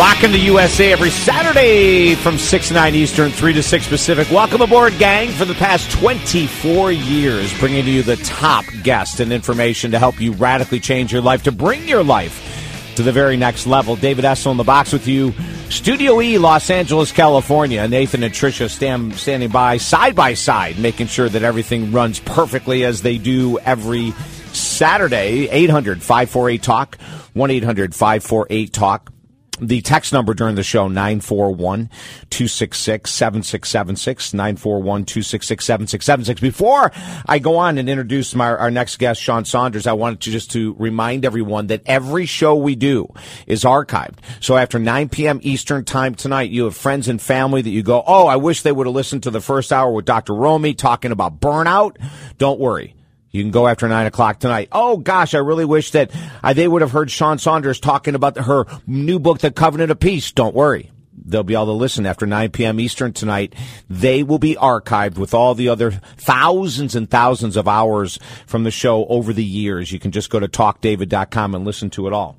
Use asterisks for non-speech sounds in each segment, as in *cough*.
Rocking the USA every Saturday from 6 to 9 Eastern, 3 to 6 Pacific. Welcome aboard, gang, for the past 24 years, bringing to you the top guests and information to help you radically change your life, to bring your life to the very next level. David Essel in the box with you. Studio E, Los Angeles, California. Nathan and Tricia stand, standing by, side by side, making sure that everything runs perfectly as they do every Saturday. 800 548 Talk, 1 800 548 Talk. The text number during the show, 941 266 7676. 941 266 7676. Before I go on and introduce my, our next guest, Sean Saunders, I wanted to just to remind everyone that every show we do is archived. So after 9 p.m. Eastern time tonight, you have friends and family that you go, oh, I wish they would have listened to the first hour with Dr. Romy talking about burnout. Don't worry. You can go after nine o'clock tonight. Oh gosh, I really wish that they would have heard Sean Saunders talking about her new book, The Covenant of Peace. Don't worry. They'll be able to listen after 9 p.m. Eastern tonight. They will be archived with all the other thousands and thousands of hours from the show over the years. You can just go to talkdavid.com and listen to it all.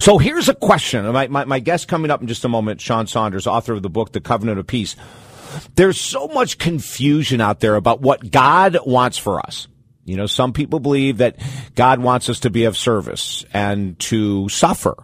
So here's a question. My, my, my guest coming up in just a moment, Sean Saunders, author of the book, The Covenant of Peace. There's so much confusion out there about what God wants for us. You know, some people believe that God wants us to be of service and to suffer.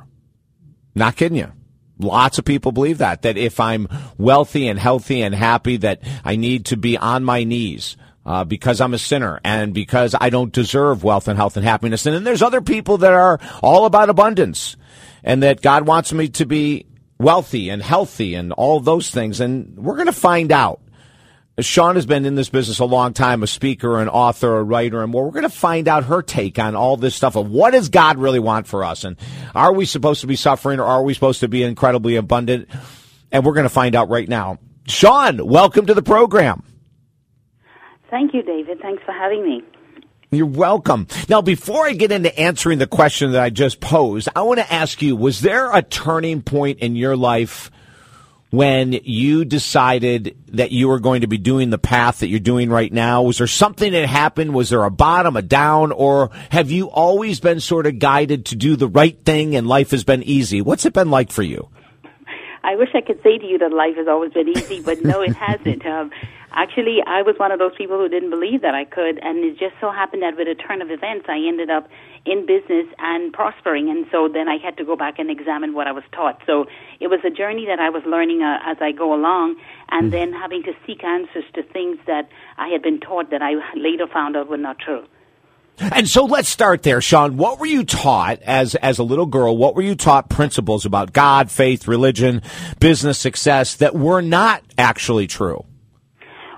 Not kidding you. Lots of people believe that, that if I'm wealthy and healthy and happy, that I need to be on my knees. Uh, because I'm a sinner and because I don't deserve wealth and health and happiness. And then there's other people that are all about abundance and that God wants me to be wealthy and healthy and all those things. And we're going to find out Sean has been in this business a long time, a speaker, an author, a writer, and more. We're going to find out her take on all this stuff of what does God really want for us, and are we supposed to be suffering, or are we supposed to be incredibly abundant? And we're going to find out right now. Sean, welcome to the program. Thank you, David. Thanks for having me. You're welcome. Now, before I get into answering the question that I just posed, I want to ask you, was there a turning point in your life when you decided that you were going to be doing the path that you're doing right now? Was there something that happened? Was there a bottom, a down, or have you always been sort of guided to do the right thing and life has been easy? What's it been like for you? I wish I could say to you that life has always been easy, but no, it *laughs* hasn't. Um, actually, I was one of those people who didn't believe that I could, and it just so happened that with a turn of events, I ended up in business and prospering. And so then I had to go back and examine what I was taught. So it was a journey that I was learning uh, as I go along, and mm. then having to seek answers to things that I had been taught that I later found out were not true. And so let's start there, Sean. What were you taught as as a little girl? What were you taught principles about God, faith, religion, business success that were not actually true?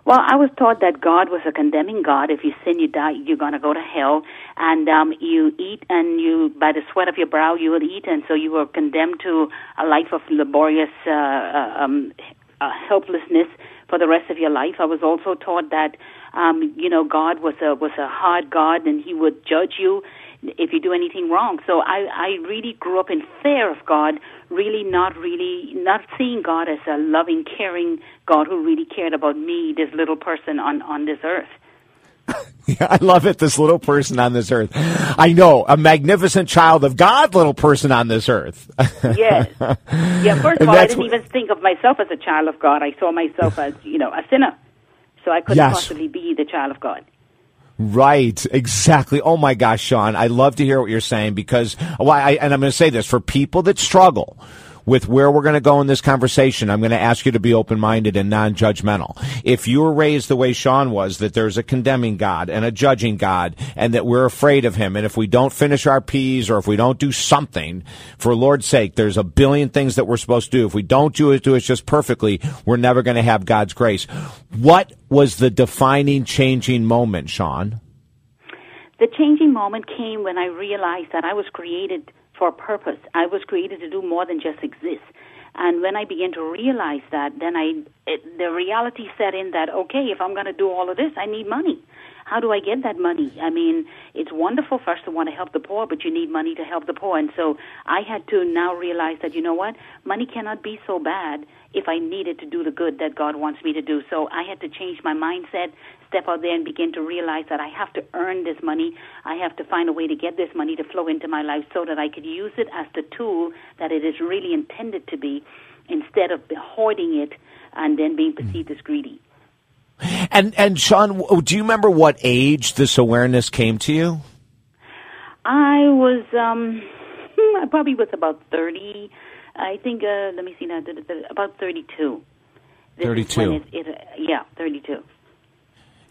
Well, I was taught that God was a condemning God. If you sin, you die. You're going to go to hell, and um, you eat, and you by the sweat of your brow you will eat, and so you were condemned to a life of laborious uh, uh um, uh, helplessness for the rest of your life. I was also taught that um, you know God was a was a hard God, and He would judge you if you do anything wrong. So I, I really grew up in fear of God, really not really not seeing God as a loving, caring God who really cared about me, this little person on on this earth. *laughs* Yeah, I love it. This little person on this earth. I know a magnificent child of God, little person on this earth. *laughs* yes. Yeah. First of all, I didn't even think of myself as a child of God. I saw myself *laughs* as you know a sinner, so I couldn't yes. possibly be the child of God. Right, exactly. Oh my gosh, Sean, I love to hear what you're saying because why? I, and I'm going to say this for people that struggle with where we're going to go in this conversation, I'm going to ask you to be open minded and non judgmental. If you were raised the way Sean was, that there's a condemning God and a judging God, and that we're afraid of him, and if we don't finish our P's or if we don't do something, for Lord's sake, there's a billion things that we're supposed to do. If we don't do it, do it just perfectly, we're never going to have God's grace. What was the defining, changing moment, Sean? The changing moment came when I realized that I was created for a purpose. I was created to do more than just exist. And when I began to realize that, then I it, the reality set in that okay, if I'm going to do all of this, I need money. How do I get that money? I mean, it's wonderful us to want to help the poor, but you need money to help the poor. And so I had to now realize that you know what, money cannot be so bad if I needed to do the good that God wants me to do. So I had to change my mindset, step out there and begin to realize that I have to earn this money. I have to find a way to get this money to flow into my life so that I could use it as the tool that it is really intended to be instead of hoarding it and then being perceived as greedy. And and Sean, do you remember what age this awareness came to you? I was um *laughs* I probably was about 30 I think uh let me see now about 32. This 32. It, it, uh, yeah, 32.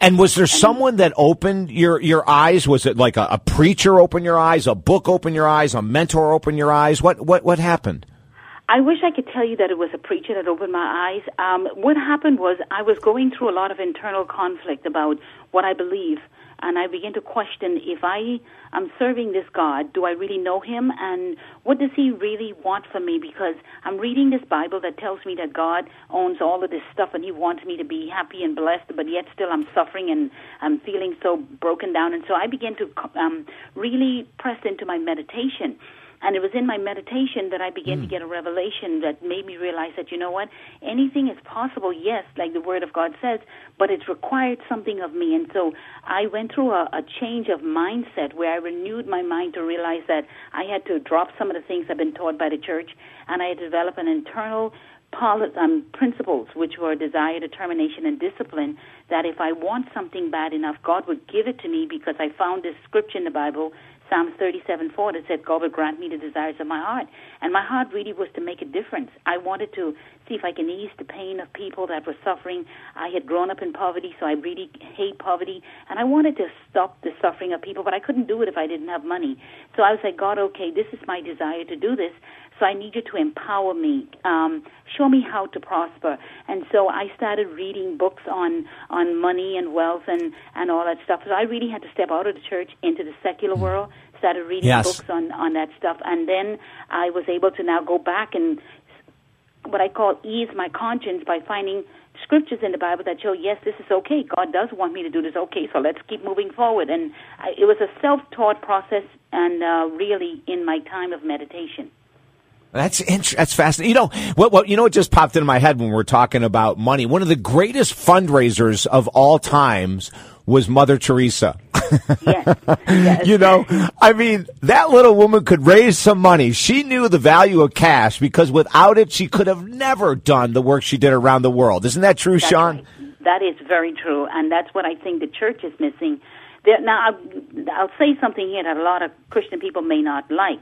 And was there someone that opened your, your eyes? Was it like a, a preacher opened your eyes, a book opened your eyes, a mentor opened your eyes? What, what, what happened? I wish I could tell you that it was a preacher that opened my eyes. Um, what happened was I was going through a lot of internal conflict about what I believe and I begin to question if I am serving this God, do I really know Him, and what does He really want from me? Because I'm reading this Bible that tells me that God owns all of this stuff and He wants me to be happy and blessed, but yet still I'm suffering and I'm feeling so broken down, and so I begin to um, really press into my meditation and it was in my meditation that I began mm. to get a revelation that made me realize that, you know what, anything is possible, yes, like the Word of God says, but it's required something of me. And so I went through a, a change of mindset where I renewed my mind to realize that I had to drop some of the things I've been taught by the church, and I had to develop an internal um, principles, which were desire, determination, and discipline, that if I want something bad enough, God would give it to me because I found this scripture in the Bible Psalms 37 4 that said, God will grant me the desires of my heart. And my heart really was to make a difference. I wanted to see if I can ease the pain of people that were suffering. I had grown up in poverty, so I really hate poverty. And I wanted to stop the suffering of people, but I couldn't do it if I didn't have money. So I was like, God, okay, this is my desire to do this. So I need you to empower me, um, show me how to prosper. And so I started reading books on on money and wealth and and all that stuff. So I really had to step out of the church into the secular mm. world. Started reading yes. books on on that stuff, and then I was able to now go back and what I call ease my conscience by finding scriptures in the Bible that show, yes, this is okay. God does want me to do this. Okay, so let's keep moving forward. And I, it was a self-taught process, and uh, really in my time of meditation. That's int- that's fascinating. You know what? What you know? What just popped into my head when we're talking about money. One of the greatest fundraisers of all times was Mother Teresa. yes. *laughs* yes. you know, I mean, that little woman could raise some money. She knew the value of cash because without it, she could have never done the work she did around the world. Isn't that true, that's Sean? Right. That is very true, and that's what I think the church is missing. There, now, I'll, I'll say something here that a lot of Christian people may not like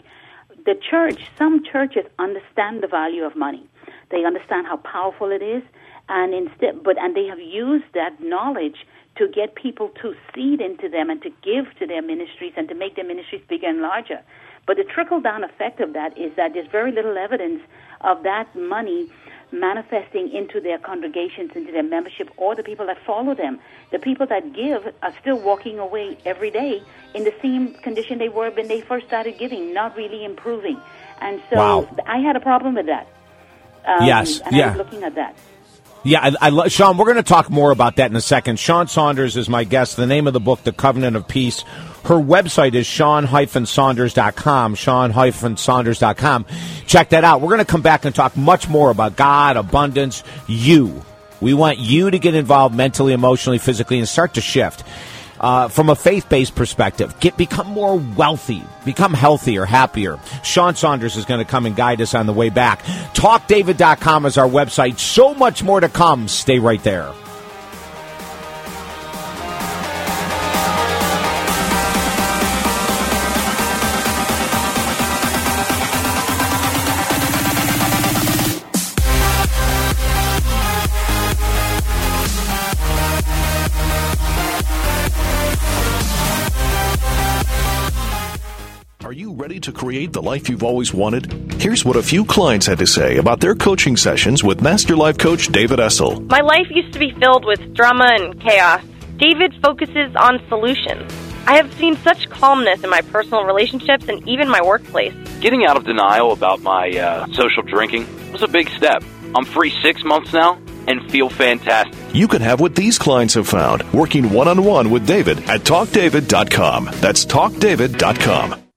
the church, some churches understand the value of money. They understand how powerful it is, and instead, but and they have used that knowledge to get people to seed into them and to give to their ministries and to make their ministries bigger and larger. But the trickle down effect of that is that there's very little evidence of that money manifesting into their congregations, into their membership, or the people that follow them. The people that give are still walking away every day in the same condition they were when they first started giving, not really improving. And so wow. I had a problem with that. Um, yes, yeah. I was looking at that. Yeah, I, I lo- Sean, we're going to talk more about that in a second. Sean Saunders is my guest. The name of the book, The Covenant of Peace. Her website is sean-saunders.com, sean-saunders.com. Check that out. We're going to come back and talk much more about God, abundance, you. We want you to get involved mentally, emotionally, physically, and start to shift uh, from a faith-based perspective. Get become more wealthy, become healthier, happier. Sean Saunders is going to come and guide us on the way back. TalkDavid.com is our website. So much more to come. Stay right there. To create the life you've always wanted? Here's what a few clients had to say about their coaching sessions with Master Life Coach David Essel. My life used to be filled with drama and chaos. David focuses on solutions. I have seen such calmness in my personal relationships and even my workplace. Getting out of denial about my uh, social drinking was a big step. I'm free six months now and feel fantastic. You can have what these clients have found working one on one with David at talkdavid.com. That's talkdavid.com.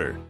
order.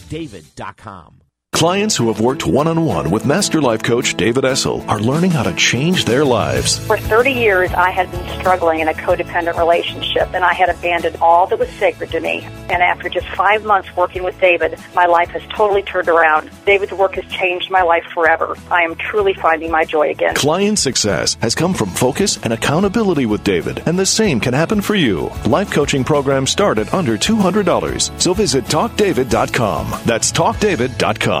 talkdavid.com. Clients who have worked one on one with Master Life Coach David Essel are learning how to change their lives. For 30 years, I had been struggling in a codependent relationship, and I had abandoned all that was sacred to me. And after just five months working with David, my life has totally turned around. David's work has changed my life forever. I am truly finding my joy again. Client success has come from focus and accountability with David, and the same can happen for you. Life coaching programs start at under $200, so visit talkdavid.com. That's talkdavid.com.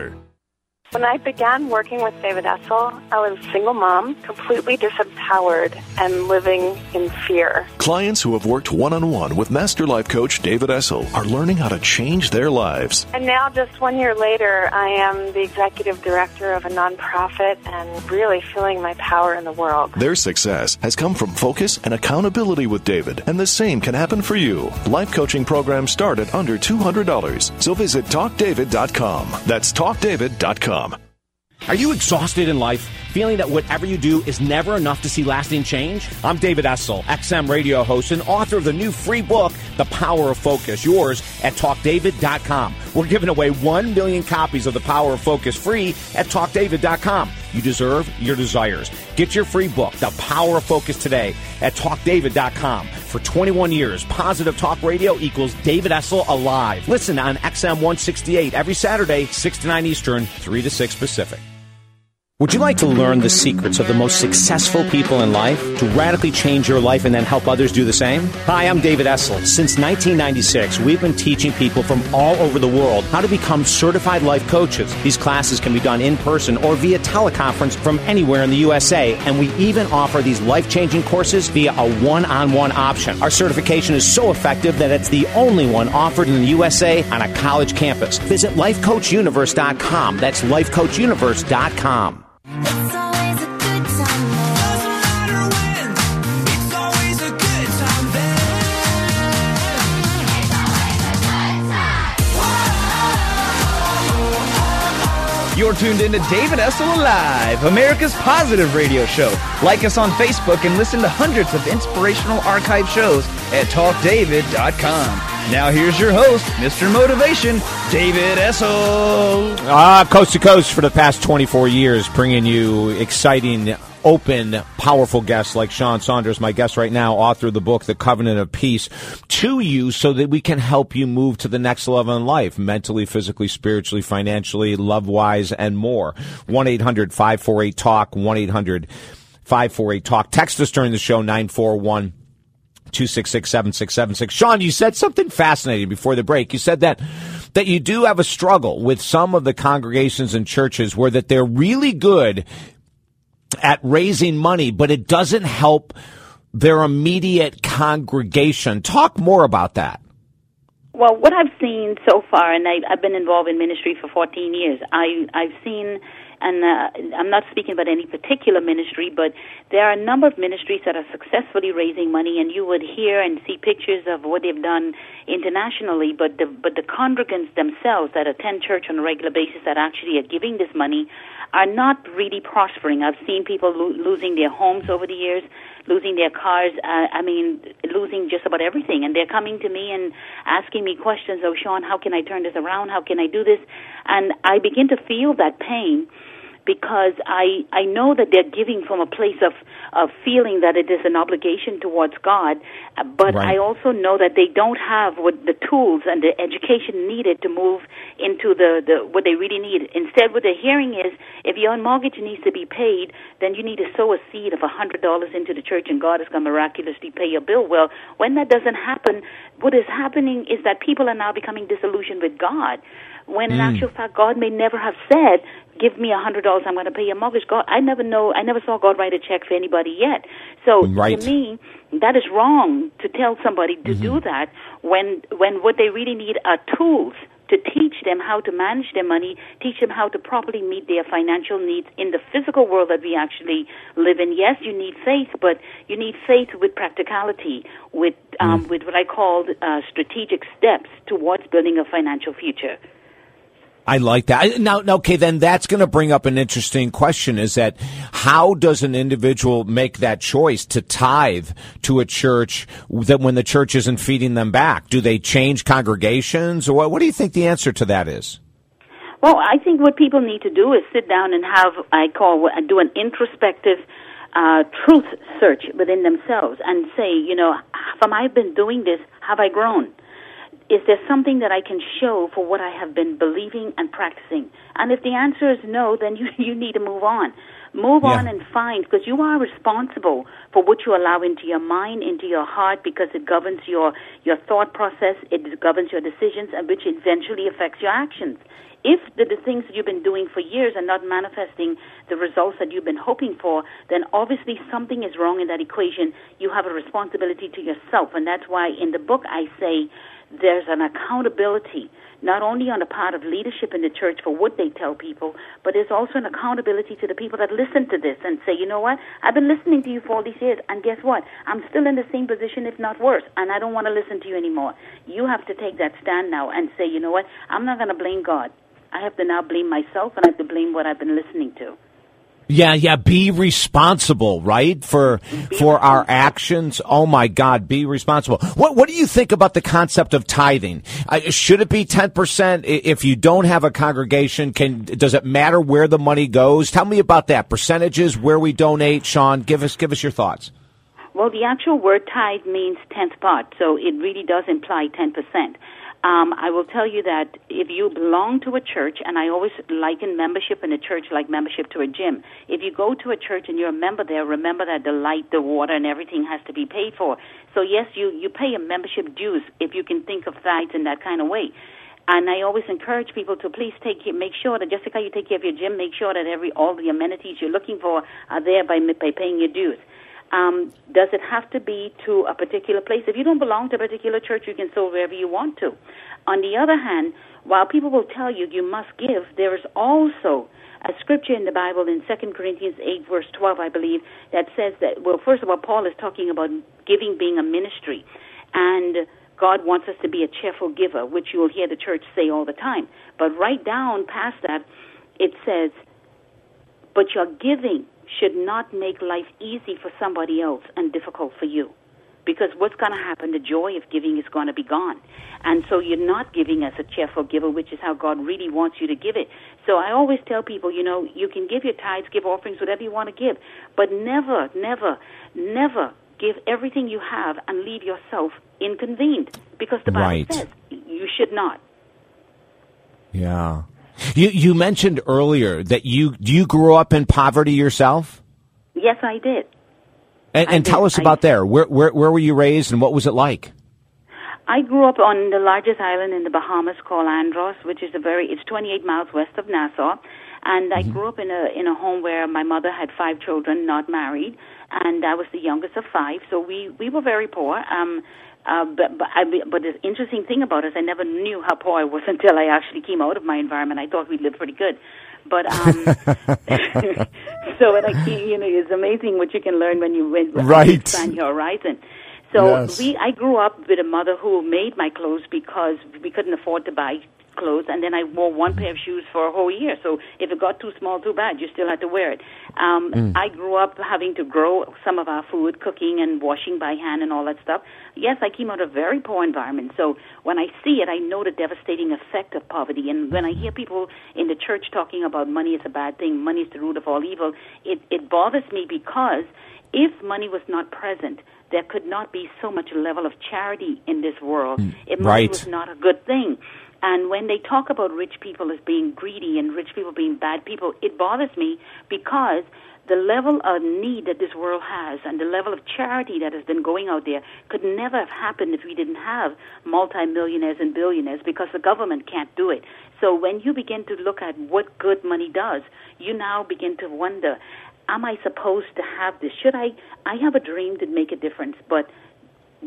water. When I began working with David Essel, I was a single mom, completely disempowered and living in fear. Clients who have worked one on one with Master Life Coach David Essel are learning how to change their lives. And now, just one year later, I am the executive director of a nonprofit and really feeling my power in the world. Their success has come from focus and accountability with David, and the same can happen for you. Life coaching programs start at under $200, so visit talkdavid.com. That's talkdavid.com. Are you exhausted in life? Feeling that whatever you do is never enough to see lasting change? I'm David Essel, XM radio host and author of the new free book, The Power of Focus, yours at talkdavid.com. We're giving away 1 million copies of The Power of Focus free at talkdavid.com. You deserve your desires. Get your free book, The Power of Focus, today at talkdavid.com. For 21 years, Positive Talk Radio equals David Essel alive. Listen on XM 168 every Saturday, 6 to 9 Eastern, 3 to 6 Pacific. Would you like to learn the secrets of the most successful people in life to radically change your life and then help others do the same? Hi, I'm David Essel. Since 1996, we've been teaching people from all over the world how to become certified life coaches. These classes can be done in person or via teleconference from anywhere in the USA, and we even offer these life changing courses via a one on one option. Our certification is so effective that it's the only one offered in the USA on a college campus. Visit lifecoachuniverse.com. That's lifecoachuniverse.com. It's always a good time there. Doesn't matter when. It's always a good time You're tuned in to David Essel Live, America's positive radio show. Like us on Facebook and listen to hundreds of inspirational archive shows at talkdavid.com. Now here's your host, Mr. Motivation, David Essel. Ah, coast to coast for the past 24 years, bringing you exciting, open, powerful guests like Sean Saunders, my guest right now, author of the book, The Covenant of Peace, to you so that we can help you move to the next level in life, mentally, physically, spiritually, financially, love wise, and more. 1 800 548 TALK, 1 800 548 TALK. Text us during the show, 941 266 7676. Sean, you said something fascinating before the break. You said that that you do have a struggle with some of the congregations and churches where that they're really good at raising money, but it doesn't help their immediate congregation. Talk more about that. Well, what I've seen so far, and I, I've been involved in ministry for 14 years, I, I've seen, and uh, I'm not speaking about any particular ministry, but there are a number of ministries that are successfully raising money, and you would hear and see pictures of what they've done internationally. But the but the congregants themselves that attend church on a regular basis that actually are giving this money are not really prospering. I've seen people lo- losing their homes over the years, losing their cars. Uh, I mean, losing just about everything. And they're coming to me and asking me questions. Oh, Sean, how can I turn this around? How can I do this? And I begin to feel that pain because I I know that they're giving from a place of of feeling that it is an obligation towards God, but Right. I also know that they don't have what the tools and the education needed to move into the, the what they really need. Instead, what they're hearing is if your mortgage needs to be paid, then you need to sow a seed of a hundred dollars into the church, and God is going to miraculously pay your bill. Well, when that doesn't happen, what is happening is that people are now becoming disillusioned with God. When in mm. actual fact, God may never have said, "Give me a hundred dollars, I'm going to pay your mortgage." God, I never know, I never saw God write a check for anybody yet. So Right. to me, that is wrong to tell somebody to do Mm-hmm. that when when what they really need are tools to teach them how to manage their money, teach them how to properly meet their financial needs in the physical world that we actually live in. Yes, you need faith, but you need faith with practicality, with um, with what I call uh, strategic steps towards building a financial future. I like that. Now, okay, then that's going to bring up an interesting question is that how does an individual make that choice to tithe to a church that when the church isn't feeding them back? Do they change congregations or what, what do you think the answer to that is? Well, I think what people need to do is sit down and have, I call, do an introspective uh, truth search within themselves and say, you know, from I've been doing this, have I grown? Is there something that I can show for what I have been believing and practicing? And if the answer is no, then you, *laughs* you need to move on. Move on and find, because you are responsible for what you allow into your mind, into your heart, because it governs your, your thought process, it governs your decisions, and which eventually affects your actions. If the, the things that you've been doing for years are not manifesting the results that you've been hoping for, then obviously something is wrong in that equation. You have a responsibility to yourself, and that's why in the book I say there's an accountability, not only on the part of leadership in the church for what they tell people, but there's also an accountability to the people that listen to this and say, you know what, I've been listening to you for all these years, and guess what? I'm still in the same position, if not worse, and I don't want to listen to you anymore. You have to take that stand now and say, you know what, I'm not going to blame God. I have to now blame myself, and I have to blame what I've been listening to. Yeah, yeah, be responsible, right? For for our actions. Oh my God, be responsible. What what do you think about the concept of tithing? Uh, should it be 10% if you don't have a congregation? Can does it matter where the money goes? Tell me about that. Percentages where we donate, Sean, give us give us your thoughts. Well, the actual word tithe means tenth part, so it really does imply ten percent. Um, I will tell you that if you belong to a church, and I always liken membership in a church like membership to a gym. If you go to a church and you're a member there, remember that the light, the water, and everything has to be paid for. So yes, you you pay a membership dues if you can think of tithes in that kind of way. And I always encourage people to please take care, make sure that like you take care of your gym, make sure that every all the amenities you're looking for are there by by paying your dues. Um, does it have to be to a particular place? If you don't belong to a particular church, you can sow wherever you want to. On the other hand, while people will tell you you must give, there is also a scripture in the Bible in 2 Corinthians 8, verse 12, I believe, that says that, well, first of all, Paul is talking about giving being a ministry. And God wants us to be a cheerful giver, which you will hear the church say all the time. But right down past that, it says, but your giving should not make life easy for somebody else and difficult for you. Because what's going to happen? The joy of giving is going to be gone. And so you're not giving as a cheerful giver, which is how God really wants you to give it. So I always tell people, you know, you can give your tithes, give offerings, whatever you want to give, but never, never, never give everything you have and leave yourself inconvened. Because the Bible Right. says you should not. Yeah. You you mentioned earlier that you you grew up in poverty yourself? Yes, I did. And, I and tell did. us I- about there. Where, where where were you raised and what was it like? I grew up on the largest island in the Bahamas called Andros, which is a very it's 28 miles west of Nassau, and I grew up in a in a home where my mother had five children, not married, and I was the youngest of five. So we we were very poor. Um, Uh, but but, I, but the interesting thing about it is I never knew how poor I was *laughs* until I actually came out of my environment. I thought we lived pretty good. But um, *laughs* so when I came, you know, it's amazing what you can learn when you when Right. you expand your horizon. So Yes. we, I grew up with a mother who made my clothes because we couldn't afford to buy clothes, and then I wore one pair of shoes for a whole year. So if it got too small, too bad. You still had to wear it. Um, I grew up having to grow some of our food, cooking and washing by hand and all that stuff. Yes, I came out of a very poor environment. So when I see it, I know the devastating effect of poverty. And when I hear people in the church talking about money is a bad thing, money is the root of all evil, it, it bothers me because if money was not present, there could not be so much level of charity in this world. If money right. was not a good thing. And when they talk about rich people as being greedy and rich people being bad people, it bothers me because the level of need that this world has and the level of charity that has been going out there could never have happened if we didn't have multimillionaires and billionaires because the government can't do it. So when you begin to look at what good money does, you now begin to wonder, am I supposed to have this? Should I I have a dream to make a difference, but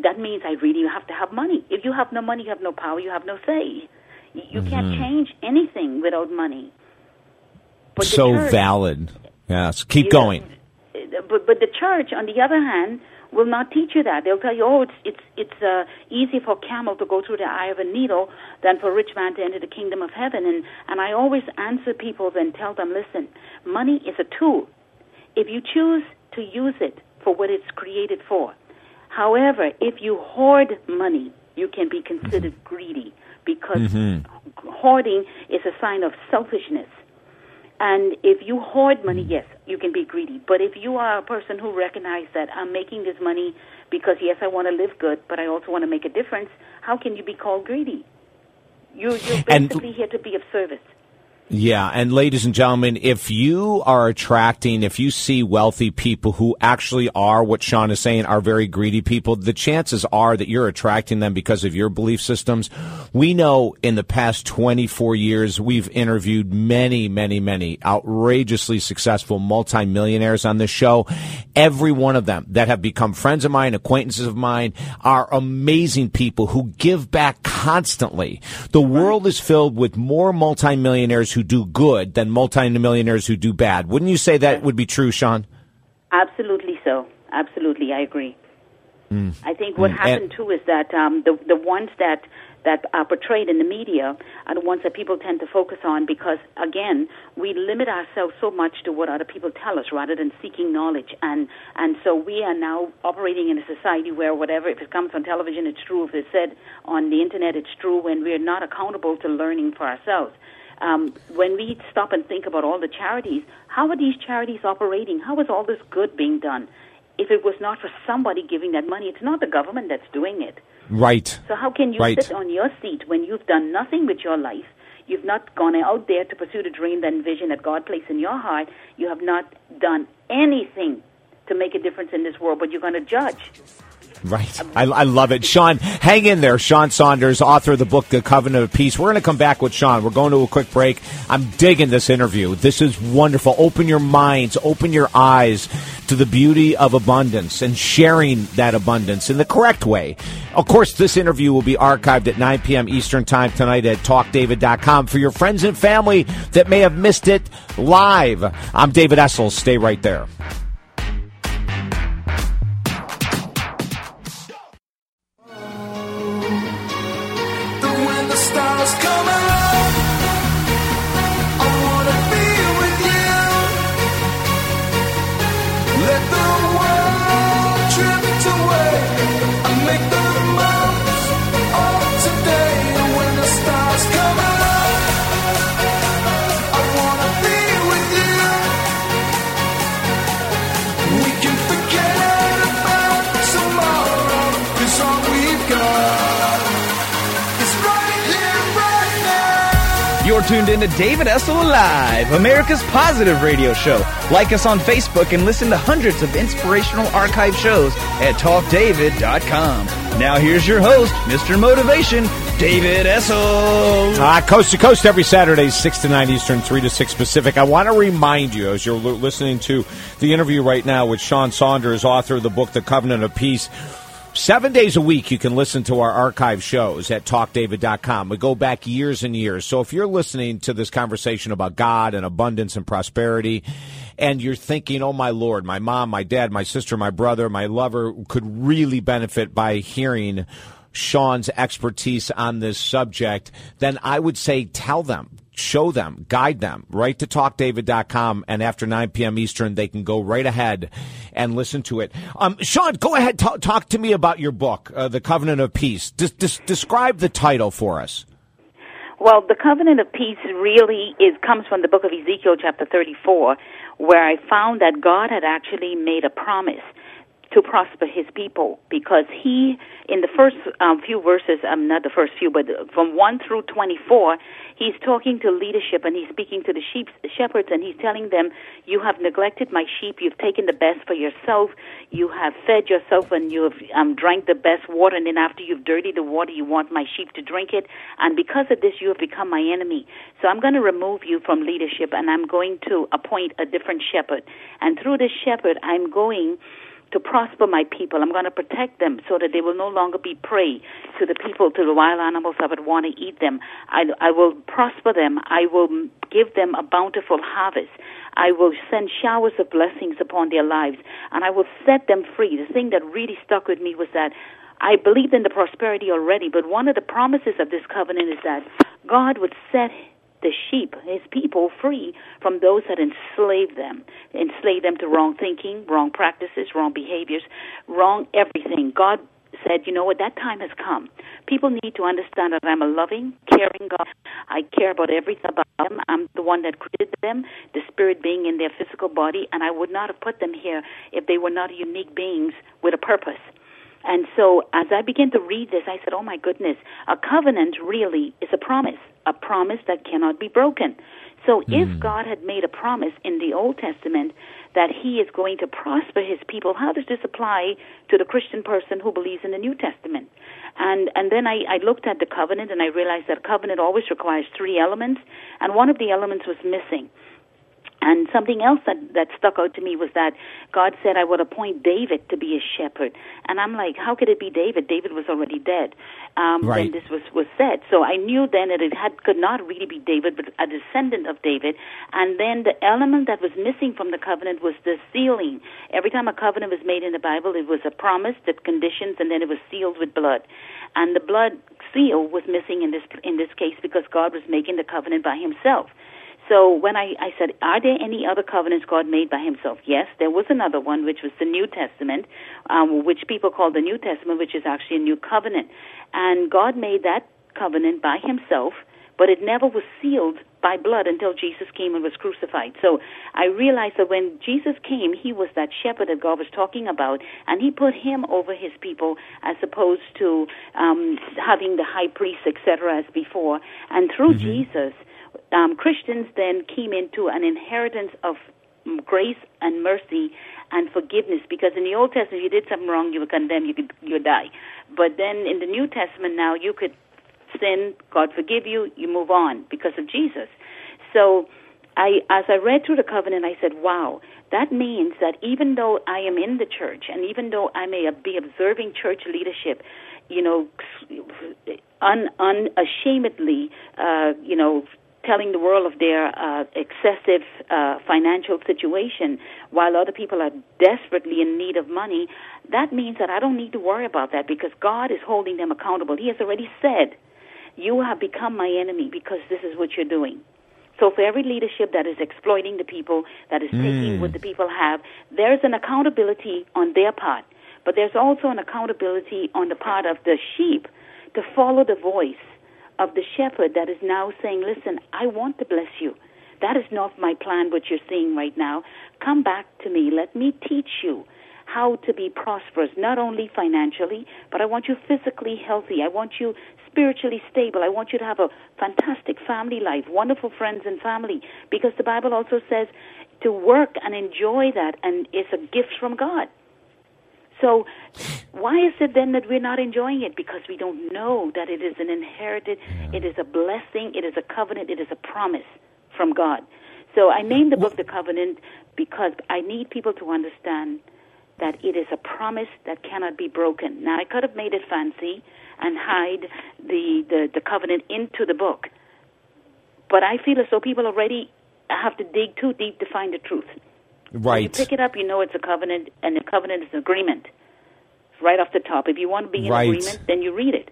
that means I really have to have money. If you have no money, you have no power, you have no say. You, you can't mm-hmm. change anything without money. But so church- valid. Yes. Keep going. know, But but the church, on the other hand, will not teach you that. They'll tell you, oh, it's it's it's uh, easy for a camel to go through the eye of a needle than for a rich man to enter the kingdom of heaven. And and I always answer people and tell them, listen, money is a tool. If you choose to use it for what it's created for. However, if you hoard money, you can be considered mm-hmm. greedy because mm-hmm. hoarding is a sign of selfishness. And if you hoard money, mm. yes, you can be greedy. But if you are a person who recognizes that I'm making this money because, yes, I want to live good, but I also want to make a difference, how can you be called greedy? You, you're And- basically here to be of service. Yeah, and ladies and gentlemen, if you are attracting, if you see wealthy people who actually are what Sean is saying are very greedy people, the chances are that you're attracting them because of your belief systems. We know in the past 24 years, we've interviewed many, many, many outrageously successful multimillionaires on this show. Every one of them that have become friends of mine, acquaintances of mine, are amazing people who give back constantly. The world is filled with more multimillionaires who do good than multimillionaires who do bad. Wouldn't you say that would be true, Sean? Absolutely so. Absolutely, I agree. I think what Mm. happened And- too is that um, the the ones that that are portrayed in the media are the ones that people tend to focus on because again we limit ourselves so much to what other people tell us rather than seeking knowledge and and so we are now operating in a society where whatever if it comes on television it's true if it's said on the internet it's true when we're not accountable to learning for ourselves um, when we stop and think about all the charities, how are these charities operating? How is all this good being done? If it was not for somebody giving that money, it's not the government that's doing it. Right. So how can you Right. sit on your seat when you've done nothing with your life? You've not gone out there to pursue the dream and vision that God placed in your heart. You have not done anything to make a difference in this world, but you're going to judge. Right. I, I love it. Sean, hang in there. Sean Saunders, author of the book, The Covenant of Peace. We're going to come back with Sean. We're going to a quick break. I'm digging this interview. This is wonderful. Open your minds, open your eyes to the beauty of abundance and sharing that abundance in the correct way. Of course, this interview will be archived at 9 p.m. Eastern Time tonight at talkdavid.com for your friends and family that may have missed it live. I'm David Essel. Stay right there. Tuned in to David Essel Live, America's positive radio show. Like us on Facebook and listen to hundreds of inspirational archive shows at talkdavid.com. Now here's your host, Mr. Motivation, David Essel. Uh, coast to coast every Saturday, 6 to 9 Eastern, 3 to 6 Pacific. I want to remind you, as you're listening to the interview right now with Sean Saunders, author of the book, The Covenant of Peace, Seven days a week, you can listen to our archive shows at talkdavid.com. We go back years and years. So if you're listening to this conversation about God and abundance and prosperity, and you're thinking, oh my Lord, my mom, my dad, my sister, my brother, my lover could really benefit by hearing Sean's expertise on this subject, then I would say tell them, show them, guide them, right to talkdavid.com. And after 9 p.m. Eastern, they can go right ahead and listen to it. Um, Sean, go ahead, talk, talk to me about your book, uh, The Covenant of Peace. Des- des- describe the title for us. Well, the covenant of peace really is comes from the book of Ezekiel chapter 34 where I found that God had actually made a promise to prosper his people because he in the first um, few verses um, not the first few but from 1 through 24 he's talking to leadership and he's speaking to the sheep shepherds and he's telling them you have neglected my sheep. You've taken the best for yourself. You have fed yourself and you have um, drank the best water. And then after you've dirtied the water you want my sheep to drink it. And because of this you have become my enemy. So i'm going to remove you from leadership and i'm going to appoint a different shepherd. And through this shepherd i'm going to prosper my people. I'm going to protect them so that they will no longer be prey to the people, to the wild animals that would want to eat them. I, I will prosper them. I will give them a bountiful harvest. I will send showers of blessings upon their lives, and I will set them free. The thing that really stuck with me was that I believed in the prosperity already, but one of the promises of this covenant is that God would set the sheep, his people, free from those that enslave them, enslave them to wrong thinking, wrong practices, wrong behaviors, wrong everything. God said, you know what, that time has come. People need to understand that I'm a loving, caring God. I care about everything about them. I'm the one that created them, the spirit being in their physical body, and I would not have put them here if they were not unique beings with a purpose. And so as I began to read this, I said, oh my goodness, a covenant really is a promise, a promise that cannot be broken. So if hmm. God had made a promise in the Old Testament that he is going to prosper his people, how does this apply to the Christian person who believes in the New Testament? And and then I, I looked at the covenant and I realized that a covenant always requires three elements, and one of the elements was missing. And something else that, that stuck out to me was that God said, I would appoint David to be a shepherd. And I'm like, how could it be David? David was already dead um, Right. when this was, was said. So I knew then that it had, could not really be David, but a descendant of David. And then the element that was missing from the covenant was the sealing. Every time a covenant was made in the Bible, it was a promise, the conditions, and then it was sealed with blood. And the blood seal was missing in this in this case because God was making the covenant by Himself. So when I, I said, are there any other covenants God made by himself? Yes, there was another one, which was the New Testament, um, which people call the New Testament, which is actually a new covenant. And God made that covenant by himself, but it never was sealed by blood until Jesus came and was crucified. So I realized that when Jesus came, he was that shepherd that God was talking about, and he put him over his people as opposed to um, having the high priest, etc., as before. And through Jesus, um, Christians then came into an inheritance of grace and mercy and forgiveness because in the Old Testament, if you did something wrong, you were condemned, you could you die. But then in the New Testament, now you could sin, God forgive you, you move on because of Jesus. So I, as I read through the covenant, I said, wow, that means that even though I am in the church and even though I may be observing church leadership, you know, un, unashamedly, uh, you know, telling the world of their uh, excessive uh, financial situation while other people are desperately in need of money, that means that I don't need to worry about that because God is holding them accountable. He has already said, You have become my enemy because this is what you're doing. So for every leadership that is exploiting the people, that is taking what the people have, there's an accountability on their part. But there's also an accountability on the part of the sheep to follow the voice of the shepherd that is now saying, Listen, I want to bless you. That is not my plan, what you're seeing right now. Come back to me. Let me teach you how to be prosperous, not only financially, but I want you physically healthy. I want you spiritually stable. I want you to have a fantastic family life, wonderful friends and family, because the Bible also says to work and enjoy that, and it's a gift from God. So, why is it then that we're not enjoying it? Because we don't know that it is an inherited, it is a blessing, it is a covenant, it is a promise from God. So, I named the book The Covenant because I need people to understand that it is a promise that cannot be broken. Now, I could have made it fancy and hide the, the, the covenant into the book, but I feel as though people already have to dig too deep to find the truth. You pick it up, you know it's a covenant, and the covenant is an agreement. It's right off the top. If you want to be in Right. agreement, then you read it.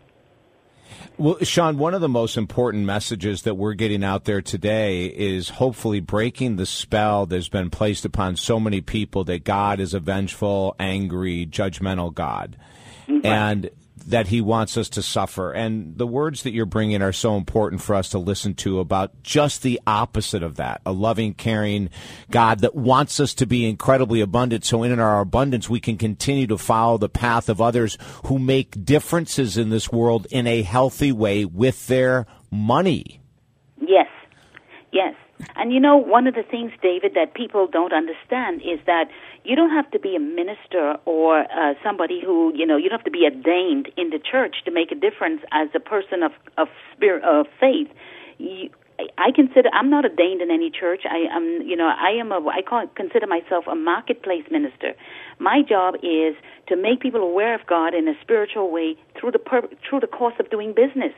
Well, Sean, one of the most important messages that we're getting out there today is hopefully breaking the spell that's been placed upon so many people that God is a vengeful, angry, judgmental God. Mm-hmm. And that he wants us to suffer. And the words that you're bringing are so important for us to listen to about just the opposite of that. A loving, caring God that wants us to be incredibly abundant. So in our abundance, we can continue to follow the path of others who make differences in this world in a healthy way with their money. Yes, yes. And you know, one of the things, David, that people don't understand is that you don't have to be a minister or uh, somebody who, you know, you don't have to be ordained in the church to make a difference as a person of of spirit of faith. You, I consider I'm not ordained in any church. I am, you know, I am a I call consider myself a marketplace minister. My job is to make people aware of God in a spiritual way through the through the course of doing business.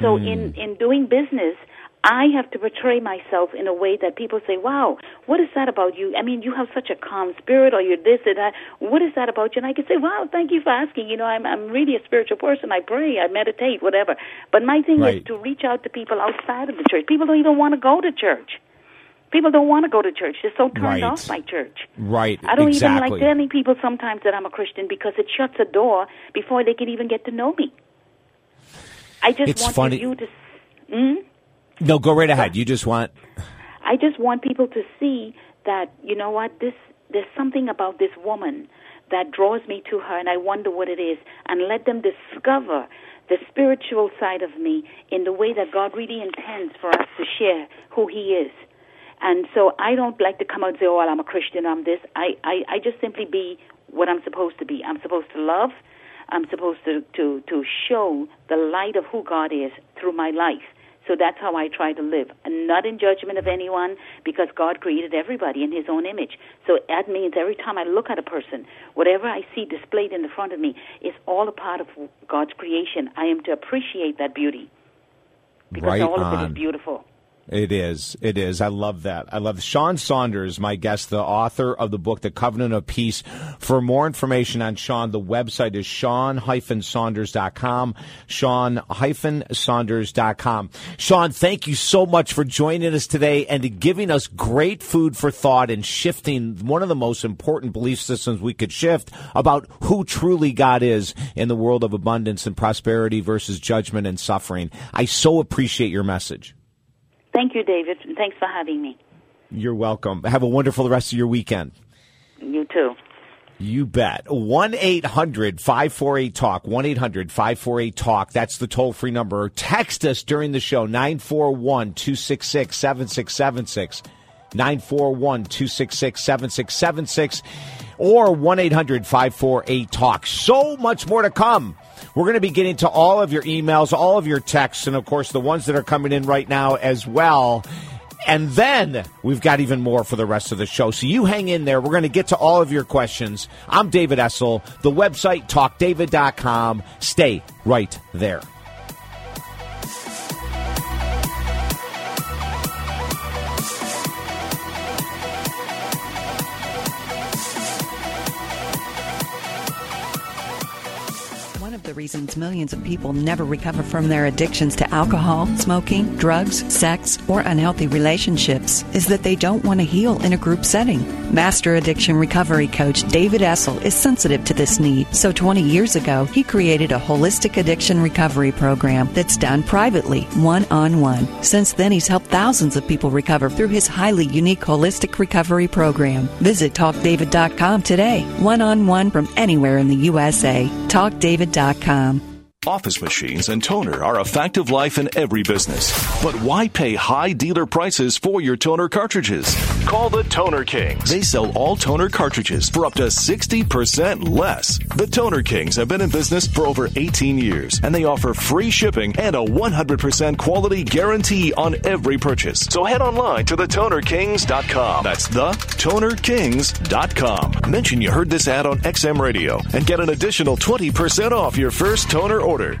So in in doing business, I have to portray myself in a way that people say, "Wow, what is that about you? I mean, you have such a calm spirit, or you're this or that. What is that about you?" And I can say, "Wow, thank you for asking. You know, I'm I'm really a spiritual person. I pray, I meditate, whatever." But my thing Right. is to reach out to people outside of the church. People don't even want to go to church. People don't want to go to church. They're so turned Right. off by church. Right. I don't exactly. even like telling people sometimes that I'm a Christian because it shuts a door before they can even get to know me. I just It's want funny- you to. Mm? No, go right ahead. You just want I just want people to see that you know what this there's something about this woman that draws me to her, and I wonder what it is, and let them discover the spiritual side of me in the way that God really intends for us to share who He is. And so I don't like to come out and say, "Oh, well, I'm a Christian. I'm this." I I, I just simply be what I'm supposed to be. I'm supposed to love. I'm supposed to to to show the light of who God is through my life. So that's how I try to live, and not in judgment of anyone, because God created everybody in His own image. So that means every time I look at a person, whatever I see displayed in the front of me is all a part of God's creation. I am to appreciate that beauty because right all of it is beautiful. It is. It is. I love that. I love Sean Saunders, my guest, the author of the book, The Covenant of Peace. For more information on Sean, the website is sean-saunders.com, sean-saunders.com. Sean, thank you so much for joining us today and giving us great food for thought and shifting one of the most important belief systems we could shift about who truly God is in the world of abundance and prosperity versus judgment and suffering. I so appreciate your message. Thank you, David, and thanks for having me. You're welcome. Have a wonderful rest of your weekend. You too. You bet. 1 800 548 Talk. 1 800 548 Talk. That's the toll free number. Text us during the show 941 266 7676. 941 266 7676. Or 1 800 548 Talk. So much more to come. We're going to be getting to all of your emails, all of your texts, and of course the ones that are coming in right now as well. And then we've got even more for the rest of the show. So you hang in there. We're going to get to all of your questions. I'm David Essel. The website, talkdavid.com. Stay right there. One of the reasons millions of people never recover from their addictions to alcohol, smoking, drugs, sex, or unhealthy relationships is that they don't want to heal in a group setting. Master addiction recovery coach David Essel is sensitive to this need, so 20 years ago, he created a holistic addiction recovery program that's done privately, one on one. Since then, he's helped thousands of people recover through his highly unique holistic recovery program. Visit TalkDavid.com today, one on one from anywhere in the USA. TalkDavid.com. Office machines and toner are a fact of life in every business. But why pay high dealer prices for your toner cartridges? Call the Toner Kings. They sell all toner cartridges for up to 60% less. The Toner Kings have been in business for over 18 years and they offer free shipping and a 100% quality guarantee on every purchase. So head online to thetonerkings.com. That's thetonerkings.com. Mention you heard this ad on XM Radio and get an additional 20% off your first toner order.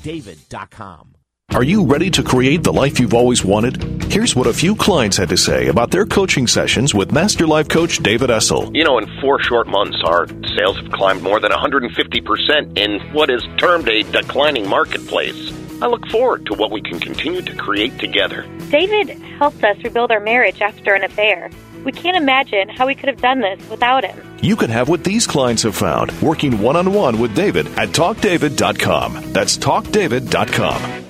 TalkDavid.com. Are you ready to create the life you've always wanted? Here's what a few clients had to say about their coaching sessions with Master Life Coach David Essel. You know, in four short months, our sales have climbed more than 150% in what is termed a declining marketplace. I look forward to what we can continue to create together. David helped us rebuild our marriage after an affair. We can't imagine how we could have done this without him. You can have what these clients have found working one on one with David at TalkDavid.com. That's TalkDavid.com.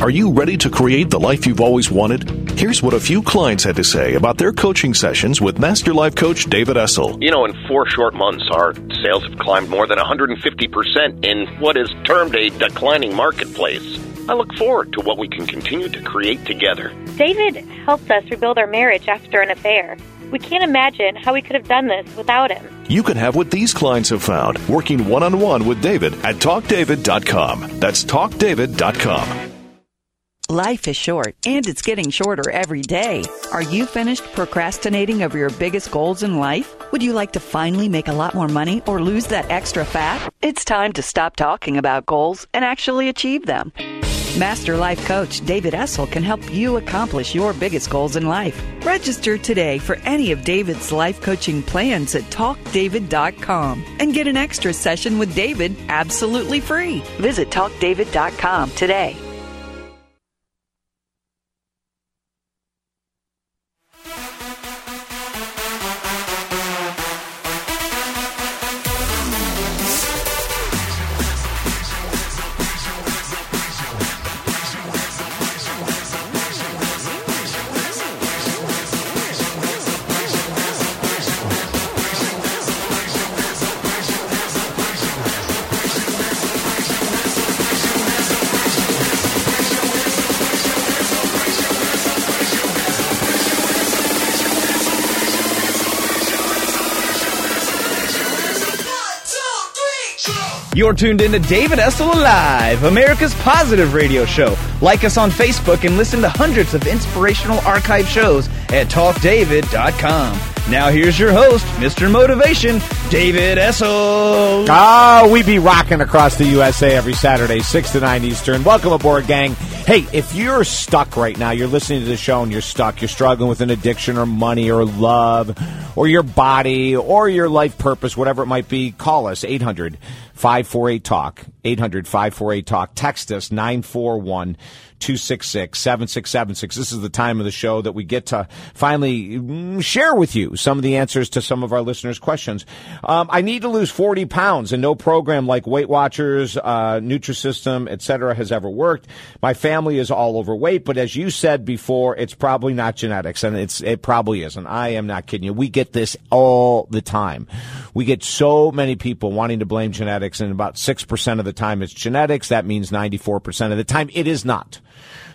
Are you ready to create the life you've always wanted? Here's what a few clients had to say about their coaching sessions with Master Life Coach David Essel. You know, in four short months, our sales have climbed more than 150% in what is termed a declining marketplace. I look forward to what we can continue to create together. David helped us rebuild our marriage after an affair. We can't imagine how we could have done this without him. You can have what these clients have found working one on one with David at TalkDavid.com. That's TalkDavid.com. Life is short, and it's getting shorter every day. Are you finished procrastinating over your biggest goals in life? Would you like to finally make a lot more money or lose that extra fat? It's time to stop talking about goals and actually achieve them. Master Life Coach David Essel can help you accomplish your biggest goals in life. Register today for any of David's life coaching plans at talkdavid.com and get an extra session with David absolutely free. Visit talkdavid.com today. You're tuned in to David Essel Alive, America's positive radio show. Like us on Facebook and listen to hundreds of inspirational archive shows at TalkDavid.com. Now here's your host, Mr. Motivation, David Essel. Ah, we be rocking across the USA every Saturday, 6 to 9 Eastern. Welcome aboard, gang. Hey, if you're stuck right now, you're listening to the show and you're stuck, you're struggling with an addiction or money or love or your body or your life purpose, whatever it might be, call us 800 548 Talk. 800 548 Talk. Text us 941 266 7676. This is the time of the show that we get to finally mm, share with you some of the answers to some of our listeners' questions. Um, I need to lose 40 pounds, and no program like Weight Watchers, uh, Nutrisystem, etc., has ever worked. My family is all overweight, but as you said before, it's probably not genetics, and it's it probably isn't. I am not kidding you. We get this all the time. We get so many people wanting to blame genetics, and about six percent of the time it's genetics. That means ninety four percent of the time it is not.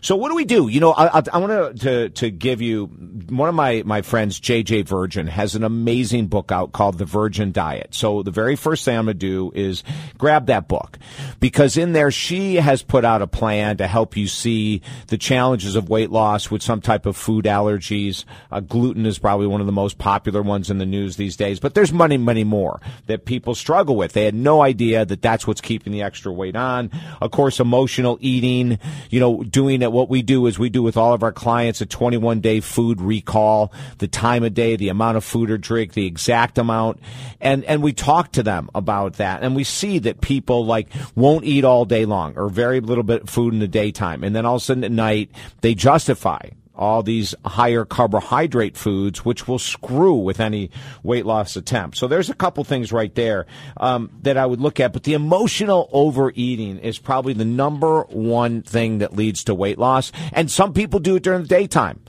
So what do we do? You know, I, I, I want to to give you one of my my friends, JJ Virgin, has an amazing book out called The Virgin Diet. So the very first thing I'm going to do is grab that book because in there she has put out a plan to help you see the challenges of weight loss with some type of food allergies. Uh, gluten is probably one of the most popular ones in the news these days, but there's many many more that people struggle with. They had no idea that that's what's keeping the extra weight on. Of course, emotional eating. You know, doing it what we do is we do with all of our clients a 21 day food recall, the time of day, the amount of food or drink, the exact amount. And, and we talk to them about that. And we see that people like won't eat all day long or very little bit of food in the daytime. And then all of a sudden at night, they justify all these higher carbohydrate foods, which will screw with any weight loss attempt. So there's a couple things right there um, that I would look at. But the emotional overeating is probably the number one thing that leads to weight loss. And some people do it during the daytime.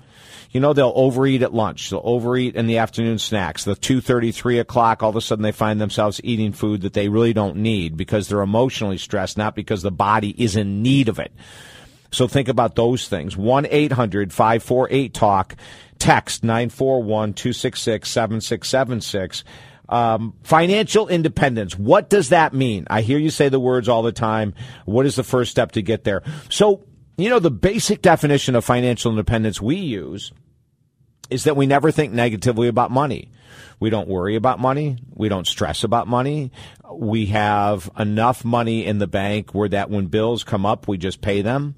You know, they'll overeat at lunch. They'll overeat in the afternoon snacks. The two thirty, three o'clock, all of a sudden they find themselves eating food that they really don't need because they're emotionally stressed, not because the body is in need of it. So think about those things. 1 800 548 TALK, text 941 266 7676. Um, financial independence. What does that mean? I hear you say the words all the time. What is the first step to get there? So, you know, the basic definition of financial independence we use is that we never think negatively about money. We don't worry about money. We don't stress about money. We have enough money in the bank where that when bills come up, we just pay them.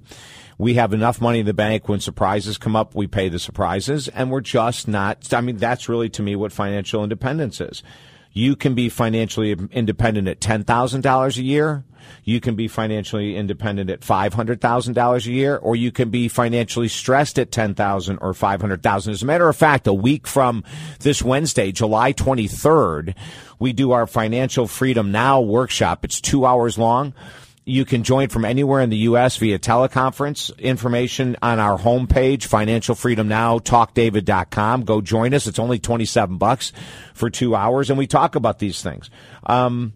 We have enough money in the bank when surprises come up, we pay the surprises, and we're just not. I mean, that's really to me what financial independence is. You can be financially independent at $10,000 a year. You can be financially independent at $500,000 a year, or you can be financially stressed at 10,000 or 500,000. As a matter of fact, a week from this Wednesday, July 23rd, we do our Financial Freedom Now workshop. It's two hours long. You can join from anywhere in the U.S. via teleconference. Information on our homepage, Financial Freedom Now, talkdavid.com. Go join us. It's only 27 bucks for two hours, and we talk about these things. Um,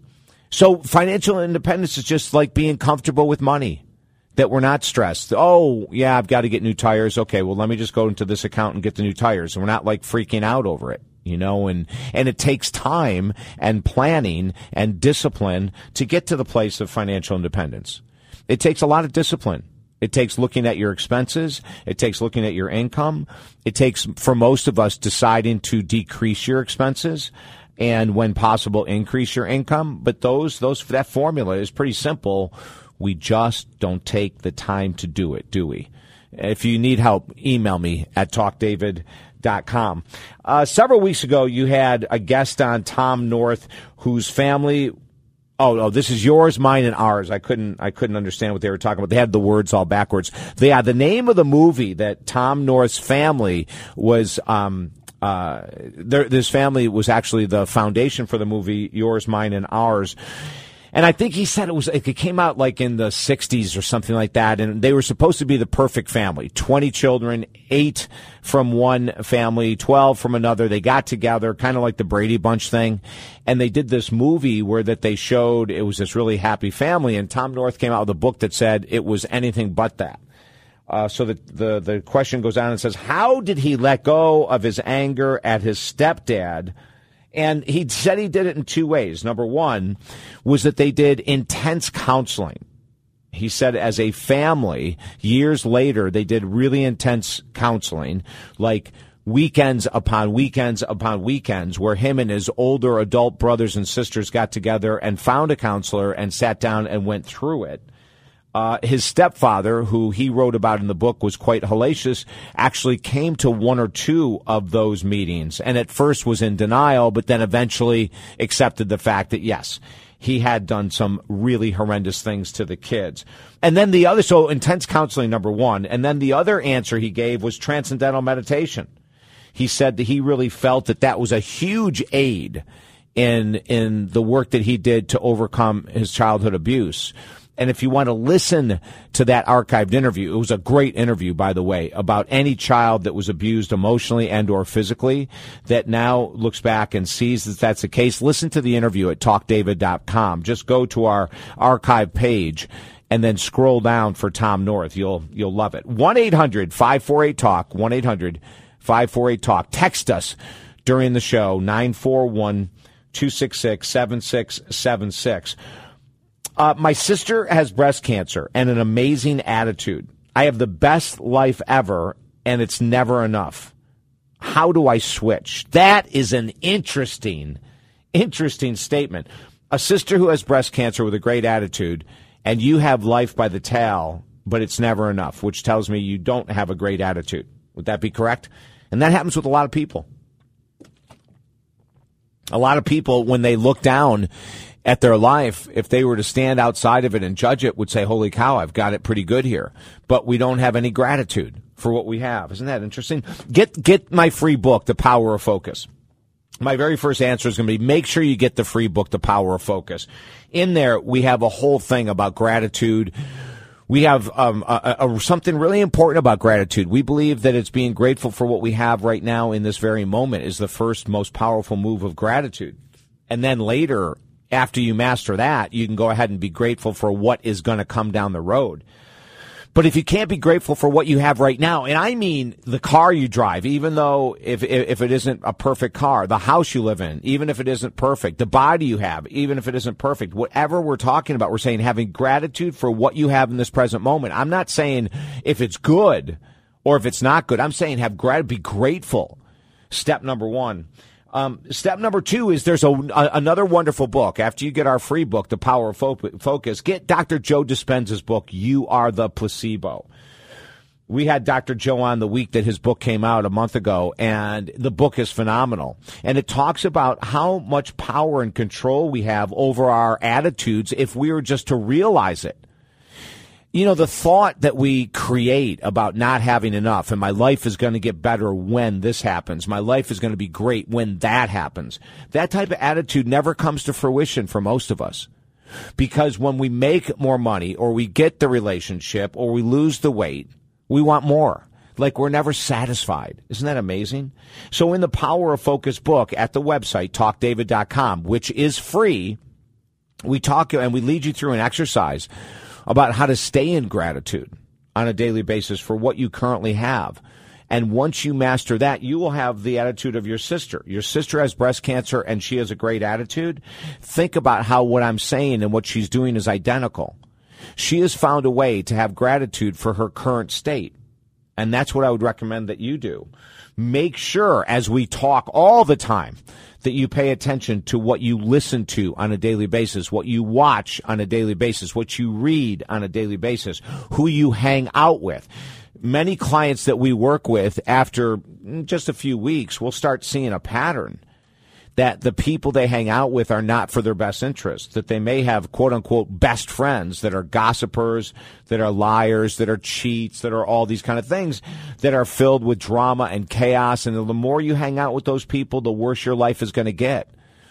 so financial independence is just like being comfortable with money. That we're not stressed. Oh, yeah, I've got to get new tires. Okay, well, let me just go into this account and get the new tires. And we're not like freaking out over it you know, and, and it takes time and planning and discipline to get to the place of financial independence. It takes a lot of discipline. It takes looking at your expenses. It takes looking at your income. It takes, for most of us, deciding to decrease your expenses and when possible, increase your income. But those, those, that formula is pretty simple. We just don't take the time to do it, do we? If you need help, email me at talkdavid.com com. Uh, several weeks ago, you had a guest on Tom North, whose family. Oh, no, this is yours, mine, and ours. I couldn't, I couldn't understand what they were talking about. They had the words all backwards. They had the name of the movie that Tom North's family was, um, uh, this family was actually the foundation for the movie Yours, Mine, and Ours. And I think he said it was it came out like in the 60s or something like that and they were supposed to be the perfect family. 20 children, 8 from one family, 12 from another. They got together kind of like the Brady Bunch thing and they did this movie where that they showed it was this really happy family and Tom North came out with a book that said it was anything but that. Uh, so the, the the question goes on and says, how did he let go of his anger at his stepdad? And he said he did it in two ways. Number one was that they did intense counseling. He said as a family, years later, they did really intense counseling, like weekends upon weekends upon weekends, where him and his older adult brothers and sisters got together and found a counselor and sat down and went through it. Uh, his stepfather, who he wrote about in the book, was quite hellacious, actually came to one or two of those meetings and at first was in denial, but then eventually accepted the fact that yes, he had done some really horrendous things to the kids. And then the other, so intense counseling, number one. And then the other answer he gave was transcendental meditation. He said that he really felt that that was a huge aid in, in the work that he did to overcome his childhood abuse. And if you want to listen to that archived interview, it was a great interview, by the way, about any child that was abused emotionally and or physically that now looks back and sees that that's the case. Listen to the interview at talkdavid.com. Just go to our archive page and then scroll down for Tom North. You'll, you'll love it. 1-800-548-TALK, 1-800-548-TALK. Text us during the show, 941 266 7676. Uh, my sister has breast cancer and an amazing attitude. I have the best life ever, and it's never enough. How do I switch? That is an interesting, interesting statement. A sister who has breast cancer with a great attitude, and you have life by the tail, but it's never enough, which tells me you don't have a great attitude. Would that be correct? And that happens with a lot of people. A lot of people, when they look down at their life, if they were to stand outside of it and judge it, would say, Holy cow, I've got it pretty good here. But we don't have any gratitude for what we have. Isn't that interesting? Get, get my free book, The Power of Focus. My very first answer is going to be make sure you get the free book, The Power of Focus. In there, we have a whole thing about gratitude. We have um, a, a, something really important about gratitude. We believe that it's being grateful for what we have right now in this very moment is the first most powerful move of gratitude. And then later, after you master that, you can go ahead and be grateful for what is going to come down the road. But if you can't be grateful for what you have right now, and I mean the car you drive, even though if, if it isn't a perfect car, the house you live in, even if it isn't perfect, the body you have, even if it isn't perfect, whatever we're talking about, we're saying having gratitude for what you have in this present moment. I'm not saying if it's good or if it's not good. I'm saying have gratitude, be grateful. Step number one. Um, step number two is there's a, a, another wonderful book. After you get our free book, The Power of Focus, get Dr. Joe Dispenza's book, You Are the Placebo. We had Dr. Joe on the week that his book came out a month ago, and the book is phenomenal. And it talks about how much power and control we have over our attitudes if we were just to realize it you know, the thought that we create about not having enough and my life is going to get better when this happens. My life is going to be great when that happens. That type of attitude never comes to fruition for most of us. Because when we make more money or we get the relationship or we lose the weight, we want more. Like we're never satisfied. Isn't that amazing? So in the Power of Focus book at the website, talkdavid.com, which is free, we talk and we lead you through an exercise about how to stay in gratitude on a daily basis for what you currently have. And once you master that, you will have the attitude of your sister. Your sister has breast cancer and she has a great attitude. Think about how what I'm saying and what she's doing is identical. She has found a way to have gratitude for her current state. And that's what I would recommend that you do. Make sure as we talk all the time that you pay attention to what you listen to on a daily basis, what you watch on a daily basis, what you read on a daily basis, who you hang out with. Many clients that we work with after just a few weeks we'll start seeing a pattern that the people they hang out with are not for their best interest, that they may have quote unquote best friends that are gossipers, that are liars, that are cheats, that are all these kind of things that are filled with drama and chaos. And the more you hang out with those people, the worse your life is going to get.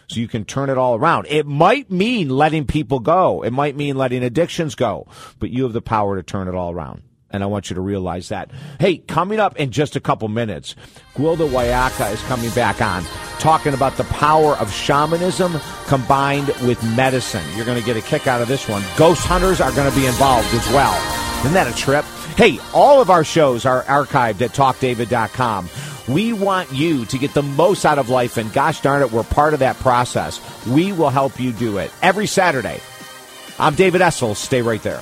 So you can turn it all around. It might mean letting people go. It might mean letting addictions go, but you have the power to turn it all around. And I want you to realize that. Hey, coming up in just a couple minutes, Gwilda Wiyaka is coming back on, talking about the power of shamanism combined with medicine. You're going to get a kick out of this one. Ghost hunters are going to be involved as well. Isn't that a trip? Hey, all of our shows are archived at talkdavid.com. We want you to get the most out of life, and gosh darn it, we're part of that process. We will help you do it every Saturday. I'm David Essel. Stay right there.